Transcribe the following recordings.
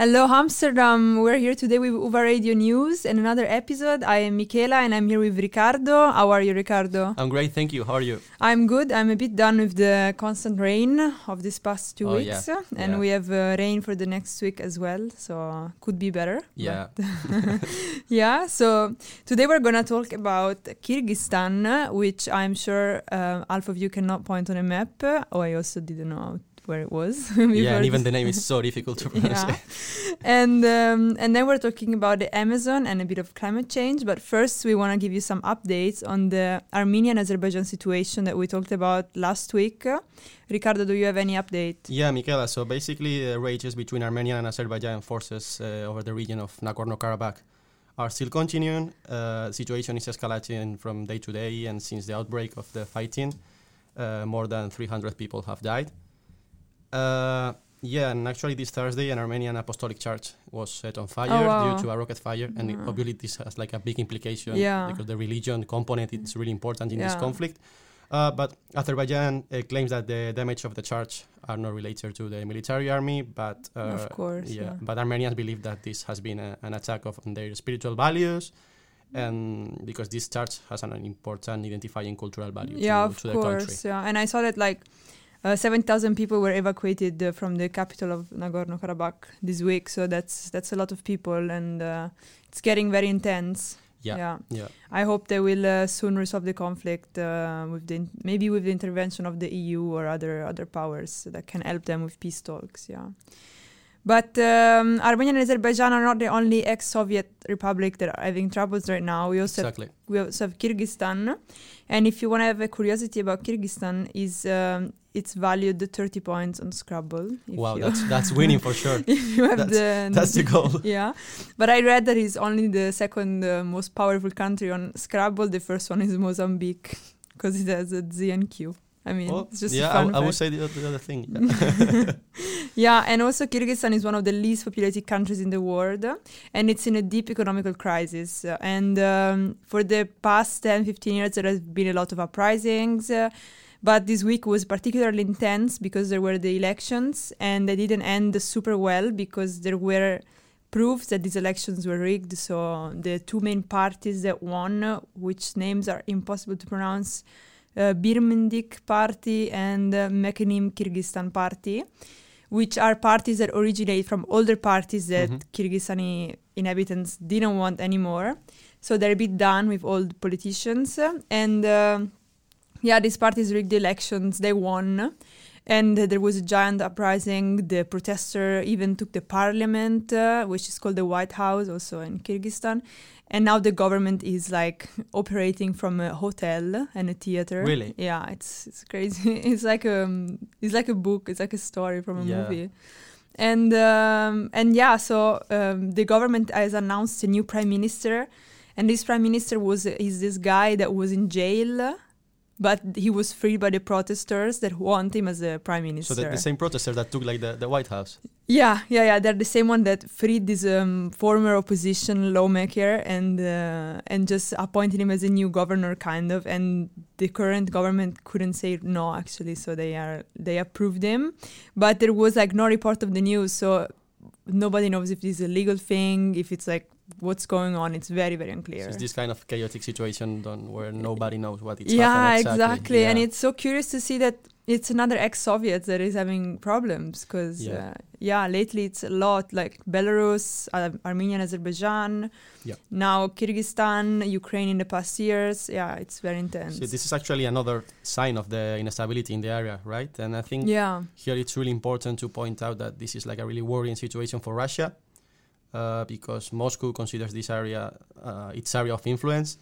Hello, Amsterdam. We're here today with Uva Radio News and another episode. I am Michela and I'm here with Ricardo. How are you, Ricardo? I'm great, thank you. How are you? I'm good. I'm a bit done with the constant rain of these past two Oh, weeks. yeah. And Yeah. we have uh, rain for the next week as well. So could be better. Yeah. yeah. So today we're going to talk about Kyrgyzstan, which I'm sure uh, half of you cannot point on a map. Oh, I also didn't know where it was. yeah, and even the name is so difficult to pronounce. Yeah. and um, and then we're talking about the Amazon and a bit of climate change. But first, we want to give you some updates on the Armenian Azerbaijan situation that we talked about last week. Uh, Ricardo, do you have any update? Yeah, Michaela. So basically, the rages between Armenian and Azerbaijan forces uh, over the region of Nagorno-Karabakh are still continuing. Uh, situation is escalating from day to day, and since the outbreak of the fighting, uh, more than 300 people have died. Uh, yeah, and actually this Thursday, an Armenian apostolic church was set on fire Oh, wow. due to a rocket fire, and it, Yeah. obviously this has like a big implication Yeah. because the religion component is really important in this conflict. Uh, but Azerbaijan uh, claims that the damage of the church are not related to the military army, but uh, Of course, yeah. But Armenians believe that this has been a, an attack of on their spiritual values, and because this church has an important identifying cultural value yeah, to, of to the course. country. Yeah, and I saw that like. Uh, 7,000 people were evacuated uh, from the capital of Nagorno-Karabakh this week, so that's that's a lot of people, and uh, it's getting very intense. Yeah, yeah. yeah. I hope they will uh, soon resolve the conflict uh, with the in- maybe with the intervention of the EU or other other powers that can help them with peace talks. Yeah. But um, Armenia and Azerbaijan are not the only ex-Soviet republic that are having troubles right now. We also have, we also have Kyrgyzstan, and if you want to have a curiosity about Kyrgyzstan, is um, it's valued 30 points on Scrabble. if Wow, you- that's that's winning for sure. if you have the That's the goal. yeah, but I read that it's only the second uh, most powerful country on Scrabble. The first one is Mozambique because it has a Z and Q. I mean, Well, it's just yeah, I, I would say the, other- the other thing. Yeah. Yeah, and also Kyrgyzstan is one of the least populated countries in the world, and it's in a deep economical crisis. And um, for the past 10, 15 years, there has been a lot of uprisings. Uh, but this week was particularly intense because there were the elections, and they didn't end super well because there were proofs that these elections were rigged. So the two main parties that won, which names are impossible to pronounce, uh, Party and uh, Kyrgyzstan Party, which are parties that originate from older parties that Mhm. Kyrgyzstani inhabitants didn't want anymore. So they're a bit done with old politicians. And uh, yeah, these parties rigged the elections, they won. And uh, there was a giant uprising. The protester even took the parliament, uh, which is called the White House, also in Kyrgyzstan. And now the government is like operating from a hotel and a theater. Really? Yeah, it's it's crazy. It's like um, it's like a book. It's like a story from a Yeah. movie. And um, and yeah, so um, the government has announced a new prime minister, and this prime minister was is this guy that was in jail, but he was freed by the protesters that want him as a prime minister. so the, the same protesters that took like the, the White House. Yeah, yeah, yeah. They're the same one that freed this um, former opposition lawmaker and uh, and just appointed him as a new governor, kind of. And the current government couldn't say no, actually, so they are they approved him. But there was like no report of the news, so nobody knows if this is a legal thing, if it's like what's going on. It's very very unclear. So it's this kind of chaotic situation where nobody knows what it's yeah, happened exactly. And it's so curious to see that it's another ex-Soviet that is having problems because Yeah. uh, yeah, lately it's a lot like Belarus, uh, Armenia, and Azerbaijan. Yeah. Now Kyrgyzstan, Ukraine in the past years. Yeah, it's very intense. So this is actually another sign of the instability in the area, right? And I think yeah, here it's really important to point out that this is like a really worrying situation for Russia uh, because Moscow considers this area uh, its area of influence,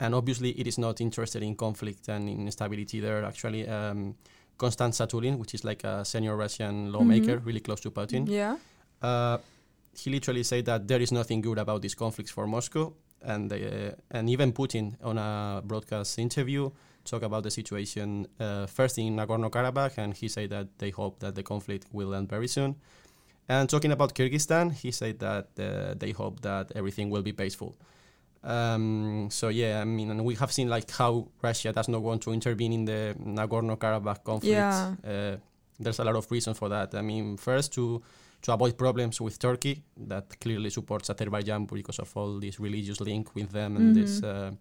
and obviously it is not interested in conflict and instability there. Actually, um, Konstantin Zatulin, which is like a senior Russian lawmaker, Mhm. really close to Putin, yeah, uh, he literally said that there is nothing good about these conflicts for Moscow, and uh, and even Putin on a broadcast interview talked about the situation uh, first in Nagorno-Karabakh, and he said that they hope that the conflict will end very soon. And talking about Kyrgyzstan, he said that uh, they hope that everything will be peaceful. Um, so yeah, I mean, and we have seen like how Russia does not want to intervene in the Nagorno-Karabakh conflict. Yeah. Uh, there's a lot of reasons for that. I mean, first to to avoid problems with Turkey that clearly supports Azerbaijan because of all this religious link with them and Mm-hmm. this uh,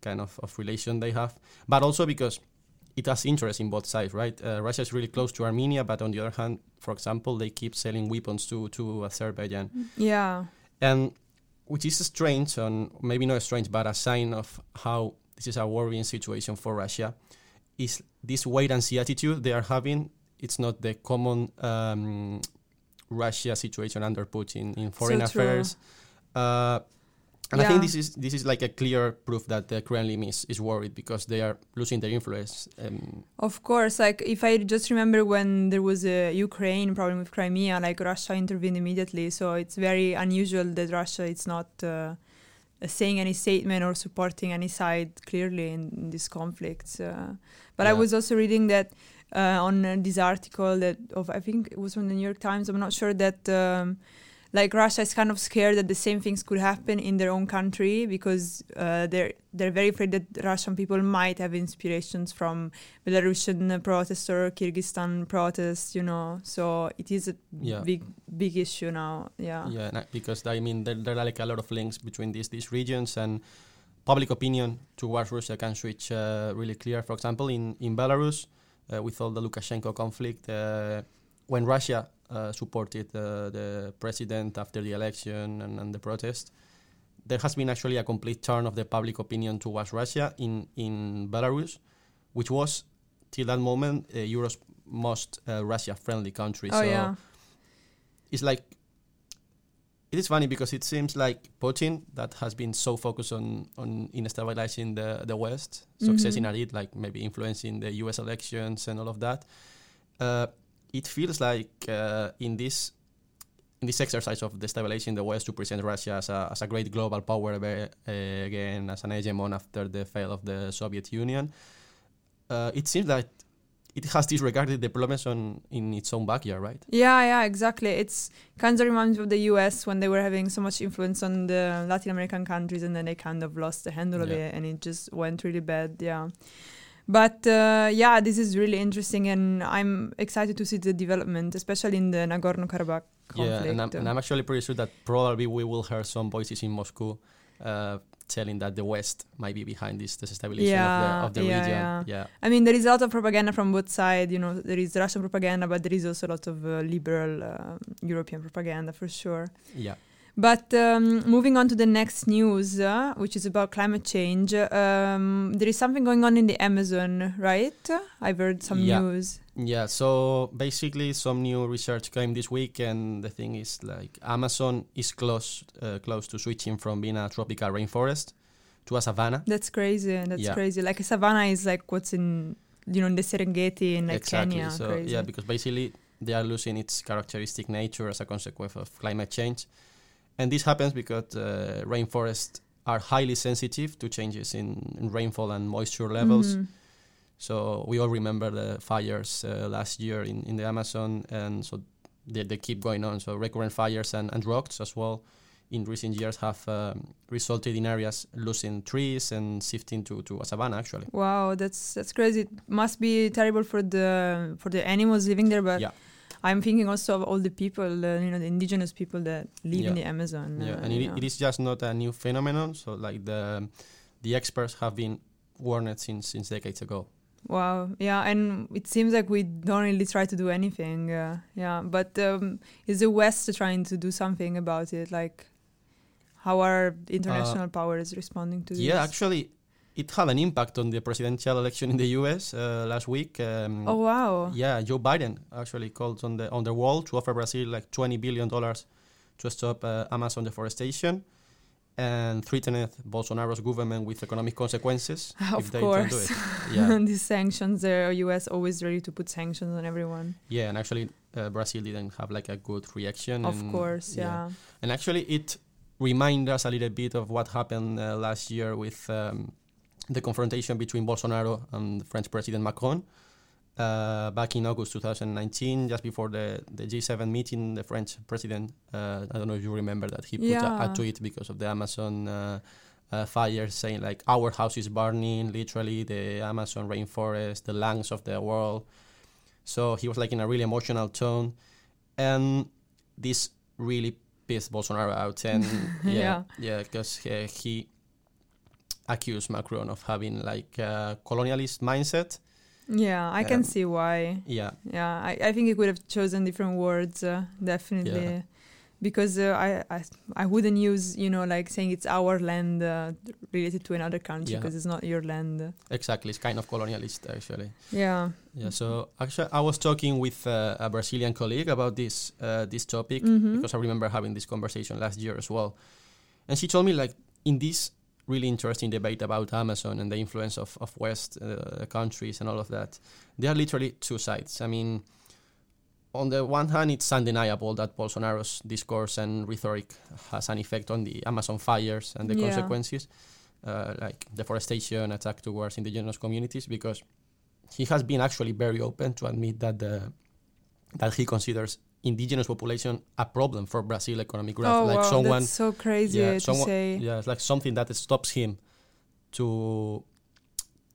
kind of, of relation they have, but also because it has interest in both sides, right? Uh, Russia is really close to Armenia, but on the other hand, for example, they keep selling weapons to, to Azerbaijan. Yeah. And which is strange, and maybe not strange, but a sign of how this is a worrying situation for Russia, is this wait and see attitude they are having. It's not the common um, Russia situation under Putin in foreign So affairs. Uh, and I think this is this is like a clear proof that the Kremlin is, is worried because they are losing their influence. Um, Of course, like if I just remember when there was a Ukraine problem with Crimea, like Russia intervened immediately. So it's very unusual that Russia is not uh, saying any statement or supporting any side clearly in, in these conflicts. Uh, but I was also reading that uh, on this article that of I think it was from the New York Times. I'm not sure that. Um, like Russia is kind of scared that the same things could happen in their own country because uh, they're they're very afraid that Russian people might have inspirations from Belarusian protests or Kyrgyzstan protests, you know. So it is a Yeah. big big issue now. Yeah. Yeah, because I mean there, there are like a lot of links between these these regions and public opinion towards Russia can switch uh, really clear. For example, in in Belarus, uh, with all the Lukashenko conflict, uh, when Russia supported uh, the president after the election and, and the protest, there has been actually a complete turn of the public opinion towards Russia in in Belarus, which was till that moment uh, Europe's most uh, Russia-friendly country. Oh so yeah. it's like it is funny because it seems like Putin that has been so focused on on in stabilizing the the West, successing Mhm. at it, like maybe influencing the U.S. elections and all of that. Uh, it feels like uh, in this in this exercise of destabilizing the West to present Russia as a, as a great global power uh, again as an hegemon after the fall of the Soviet Union, uh, it seems that it has disregarded the problems on in its own backyard, right? Yeah, yeah, exactly. It's kind of reminds me of the US when they were having so much influence on the Latin American countries and then they kind of lost the handle of it and it just went really bad. Yeah. But uh, yeah, this is really interesting and I'm excited to see the development, especially in the Nagorno Karabakh conflict. Yeah, and I'm, and I'm actually pretty sure that probably we will hear some voices in Moscow uh, telling that the West might be behind this destabilization Yeah, of the, of the yeah, region. yeah. Yeah. I mean, there is a lot of propaganda from both sides. You know, there is Russian propaganda, but there is also a lot of uh, liberal uh, European propaganda for sure. yeah. But um, moving on to the next news, uh, which is about climate change, um, there is something going on in the Amazon, right? I've heard some Yeah. news. Yeah, so basically, some new research came this week, and the thing is, like, Amazon is close, uh, close to switching from being a tropical rainforest to a savanna. That's crazy. That's Yeah. crazy. Like a savanna is like what's in, you know, in the Serengeti in like exactly. Kenya. So crazy. yeah, because basically they are losing its characteristic nature as a consequence of climate change, and this happens because uh, rainforests are highly sensitive to changes in, in rainfall and moisture levels. Mhm. So we all remember the fires uh, last year in, in the Amazon, and so they, they keep going on. So recurrent fires and, and droughts as well in recent years have um, resulted in areas losing trees and shifting to, to a savanna actually. Wow, that's that's crazy. It must be terrible for the for the animals living there, but Yeah. I'm thinking also of all the people, uh, you know, the indigenous people that live in the Amazon. Yeah, uh, and it, it is just not a new phenomenon. So like the the experts have been warned since since decades ago. Wow, yeah, and it seems like we don't really try to do anything. Uh, yeah, but um, is the West trying to do something about it? Like, how are international powers responding to this? Uh, Yeah, actually, it had an impact on the presidential election in the U.S. Uh, last week. Um, Oh wow! Yeah, Joe Biden actually called on the on the wall to offer Brazil like twenty billion dollars to stop uh, Amazon deforestation, and threatened Bolsonaro's government with economic consequences Of if they don't do it. Yeah, These sanctions, the U.S. always ready to put sanctions on everyone. yeah, and actually uh, Brazil didn't have like a good reaction. Of and, course, yeah. and actually it reminds us a little bit of what happened uh, last year with um, the confrontation between Bolsonaro and French President Macron. Uh, back in August 2019, just before the, the G7 meeting, the French president, uh, I don't know if you remember that, he put a, a tweet because of the Amazon uh, uh, fire saying, like, our house is burning, literally, the Amazon rainforest, the lungs of the world. So he was like in a really emotional tone. And this really pissed Bolsonaro out, and Yeah. yeah, yeah, because uh, he accused Macron of having like a colonialist mindset. Yeah, I can Um, see why. Yeah, Yeah, I, I think he could have chosen different words, uh, definitely. Yeah. Because uh, I, I I wouldn't use you know like saying it's our land uh, related to another country Yeah. because it's not your land. exactly. It's kind of colonialist actually. Yeah. Yeah. So actually, I was talking with uh, a Brazilian colleague about this uh, this topic Mhm. because I remember having this conversation last year as well, and she told me like in this really interesting debate about Amazon and the influence of of West uh, countries and all of that, there are literally two sides. I mean. On the one hand, it's undeniable that Bolsonaro's discourse and rhetoric has an effect on the Amazon fires and the Yeah. consequences, uh, like deforestation, attack towards indigenous communities, because he has been actually very open to admit that the that he considers indigenous population a problem for Brazil economic growth. oh like wow, someone, that's so crazy yeah, to someone- say. yeah, it's like something that stops him to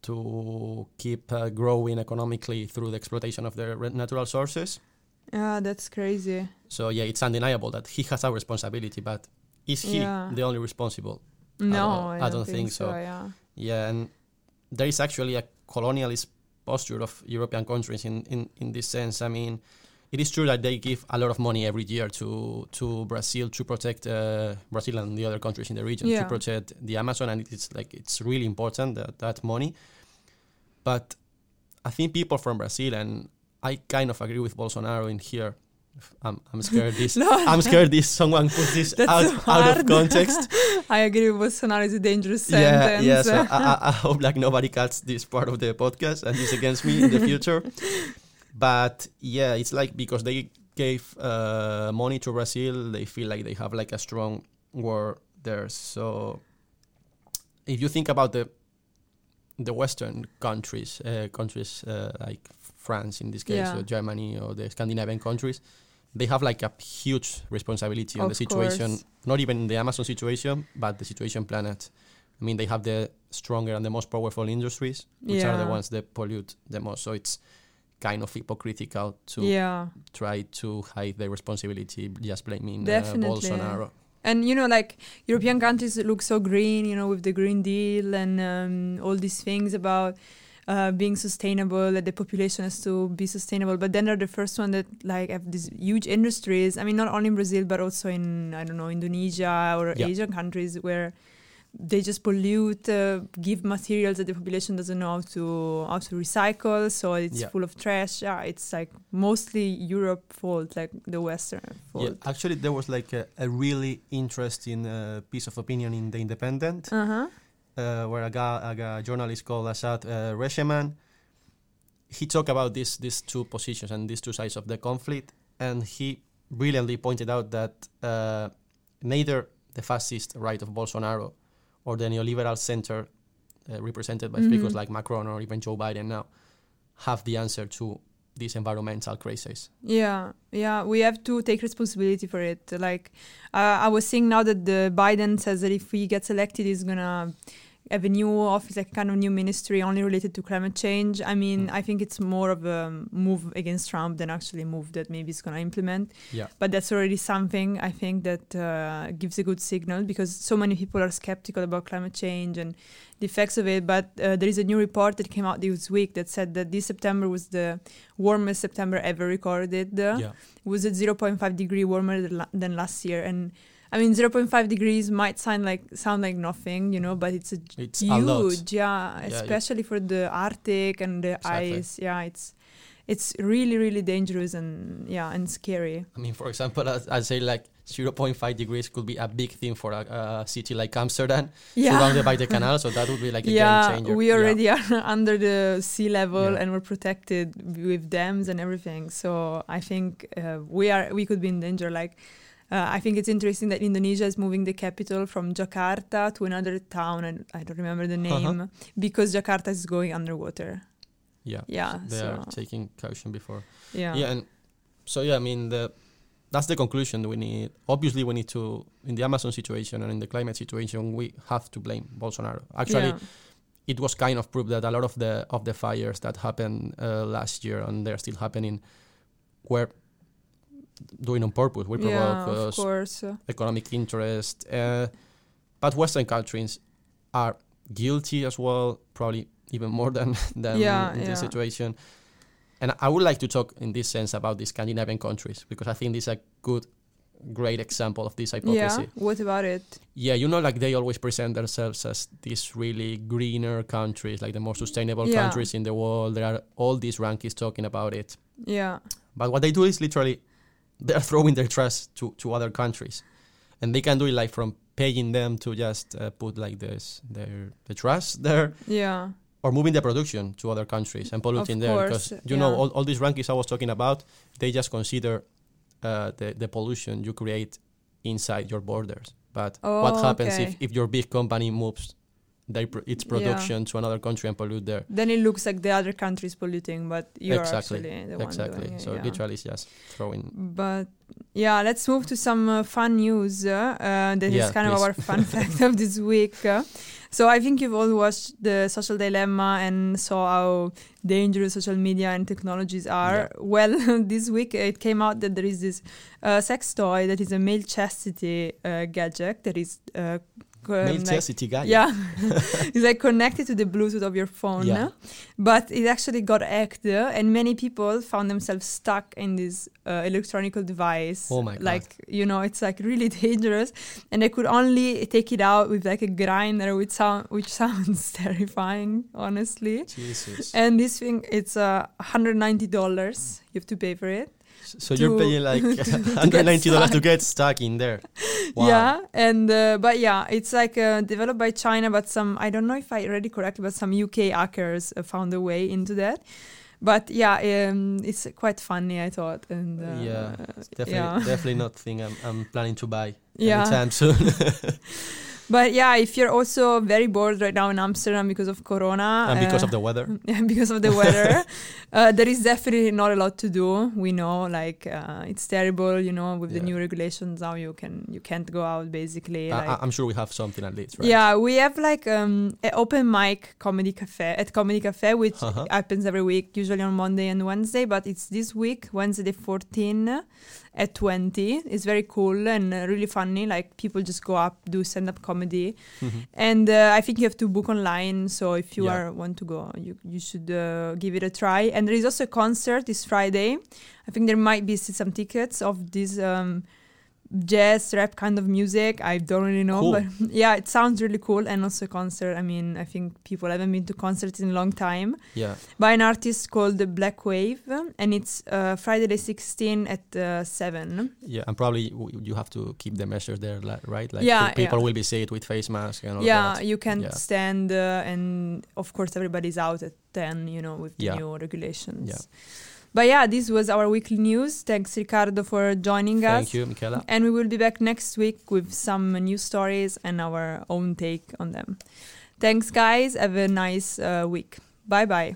to keep uh, growing economically through the exploitation of their natural sources. Yeah, that's crazy. So yeah, it's undeniable that he has a responsibility, but is he Yeah. the only responsible? No, don't- I don't think so. Yeah. Yeah, and there is actually a colonialist posture of European countries in, in, in this sense. I mean, it is true that they give a lot of money every year to to Brazil to protect uh, Brazil and the other countries in the region Yeah. to protect the Amazon, and it's like it's really important that that money. But I think people from Brazil and I kind of agree with Bolsonaro in here. I'm, I'm scared this. No, I'm scared this. Someone puts this out, so out of context. I agree with Bolsonaro is a dangerous Yeah, sentence. yeah. So I, I- hope like nobody cuts this part of the podcast and use against me in the future. But yeah, it's like because they gave uh, money to Brazil, they feel like they have like a strong war there. So if you think about the the Western countries, uh, countries uh, like France in this case, Yeah. or Germany, or the Scandinavian countries, they have like a huge responsibility on the situation. course. Not even the Amazon situation, but the situation planet. I mean, they have the stronger and the most powerful industries, which are the ones that pollute the most. So it's kind of hypocritical to yeah. try to hide their responsibility just blaming uh, Definitely. Bolsonaro. And you know, like European countries look so green, you know, with the Green Deal and um, all these things about uh, being sustainable, that the population has to be sustainable. But then they're the first one that like have these huge industries. I mean, not only in Brazil, but also in I don't know Indonesia or Yeah. Asian countries where they just pollute, uh, give materials that the population doesn't know how to how to recycle. So it's Yeah. full of trash. Yeah, it's like mostly Europe fault, like the Western fault. Yeah, actually, there was like a, a really interesting uh, piece of opinion in The Independent. Uh huh. uh, where a guy, a guy- journalist called Asad uh, Rehman, he talked about this these two positions and these two sides of the conflict, and he brilliantly pointed out that uh, neither the fascist right of Bolsonaro or the neoliberal center, uh, represented by figures Mhm. like Macron or even Joe Biden now, have the answer to these environmental crises. Yeah, yeah, we have to take responsibility for it. Like, uh, I was seeing now that the Biden says that if he gets elected, he's gonna have a new office, like kind of new ministry only related to climate change. I mean, Mm. I think it's more of a move against Trump than actually a move that maybe he's gonna implement. Yeah. But that's already something I think that uh, gives a good signal because so many people are skeptical about climate change and the effects of it. But uh, there is a new report that came out this week that said that this September was the warmest September ever recorded. Uh, Yeah. It was at 0.5 degree warmer than, than last year. And I mean, 0.5 degrees might sound like sound like nothing, you know, but it's a It's a huge, yeah, it- especially for the Arctic and the Exactly. ice. Yeah, it's it's really really dangerous and yeah and scary. I mean, for example, I'd, I'd say like 0.5 degrees could be a big thing for a, a city like Amsterdam, surrounded by the canal. So that would be like a game yeah, changer. we Yeah. already are under the sea level Yeah. and we're protected with dams and everything. So I think uh, we are we could be in danger. Like uh, I think it's interesting that Indonesia is moving the capital from Jakarta to another town, and I don't remember the Uh-huh. name because Jakarta is going underwater. Yeah. Yeah, They so are taking caution before. yeah, Yeah. and so yeah, I mean the that's the conclusion we need. Obviously, we need to in the Amazon situation and in the climate situation, we have to blame Bolsonaro. Actually, Yeah. it was kind of proof that a lot of the of the fires that happened uh, last year and they're still happening were doing on purpose. We provoke yeah, uh, economic interest. Uh, but Western countries are guilty as well, probably even more than than Yeah, in this situation. And I would like to talk in this sense about the Scandinavian countries because I think this is a good, great example of this hypothesis. Yeah. What about it? Yeah, you know, like they always present themselves as these really greener countries, like the more sustainable Yeah. countries in the world. There are all these rankings talking about it. Yeah. But what they do is literally they are throwing their trust to, to other countries, and they can do it like from paying them to just uh, put like this their the trust there, Yeah. or moving the production to other countries and polluting there. Because you know all, all these rankings I was talking about, they just consider uh, the the pollution you create inside your borders. But what Oh, happens if, if your big company moves their, pr- its Yeah. production to another country and pollute there? Then it looks like the other country is polluting, but you're exactly, actually the one exactly. doing it. so yeah. literally, it's just throwing. But yeah, let's move to some uh, fun news. Uh, uh, that is Yeah, kind of our fun fact of this week. Uh, so I think you've all watched the Social Dilemma and saw how dangerous social media and technologies are. Well, this week it came out that there is this uh, sex toy that is a male chastity uh, gadget that is. Uh, like- guy. yeah, it's like connected to the Bluetooth of your phone. Yeah. But it actually got hacked, uh, and many people found themselves stuck in this uh, electronic device. Oh my God. Like you know, it's like really dangerous, and they could only take it out with like a grinder, which sound which sounds terrifying, honestly. Jesus. And this thing, it's uh, 190 dollars. You have to pay for it. So you're paying like to get 190 dollars to stuck. get stuck in there. Wow. Yeah, and uh, but yeah, it's like uh, developed by China, but some I don't know if I read it correctly, but some UK hackers uh, found a way into that. But yeah, um, it's quite funny, I thought, and uh, Yeah, Definitely, yeah. definitely not thing I'm, I'm planning to buy Yeah. anytime soon. But yeah, if you're also very bored right now in Amsterdam because of Corona and because uh, of the weather. yeah, because of the weather, uh, there is definitely not a lot to do. We know, like uh, it's terrible, you know, with the new regulations now you can you can't go out basically. I, like, I'm sure we have something at least, right? Yeah, we have like um, an open mic comedy cafe at Comedy Cafe, which Uh-huh. happens every week, usually on Monday and Wednesday. But it's this week, Wednesday 14 at 20. It's very cool and uh, really funny. Like people just go up, do stand up comedy, Mhm. and uh, I think you have to book online. So if you Yeah. are want to go, you you should uh, give it a try. And there is also a concert this Friday. I think there might be some tickets of this. Um, jazz rap kind of music i don't really know Cool. but yeah it sounds really cool and also concert i mean i think people haven't been to concerts in a long time Yeah. by an artist called the Blackwave and it's uh, friday the 16th at uh, 7 Yeah, and probably w- you have to keep the measures there, right? Like Yeah, people yeah. will be safe with face masks and all yeah that. you can Yeah. stand uh, and of course everybody's out at 10 you know with the Yeah. new regulations Yeah. But yeah this was our weekly news thanks ricardo for joining us Thank you, Michela. And we will be back next week with some new stories and our own take on them. Thanks, guys. Have a nice uh, week. Bye bye.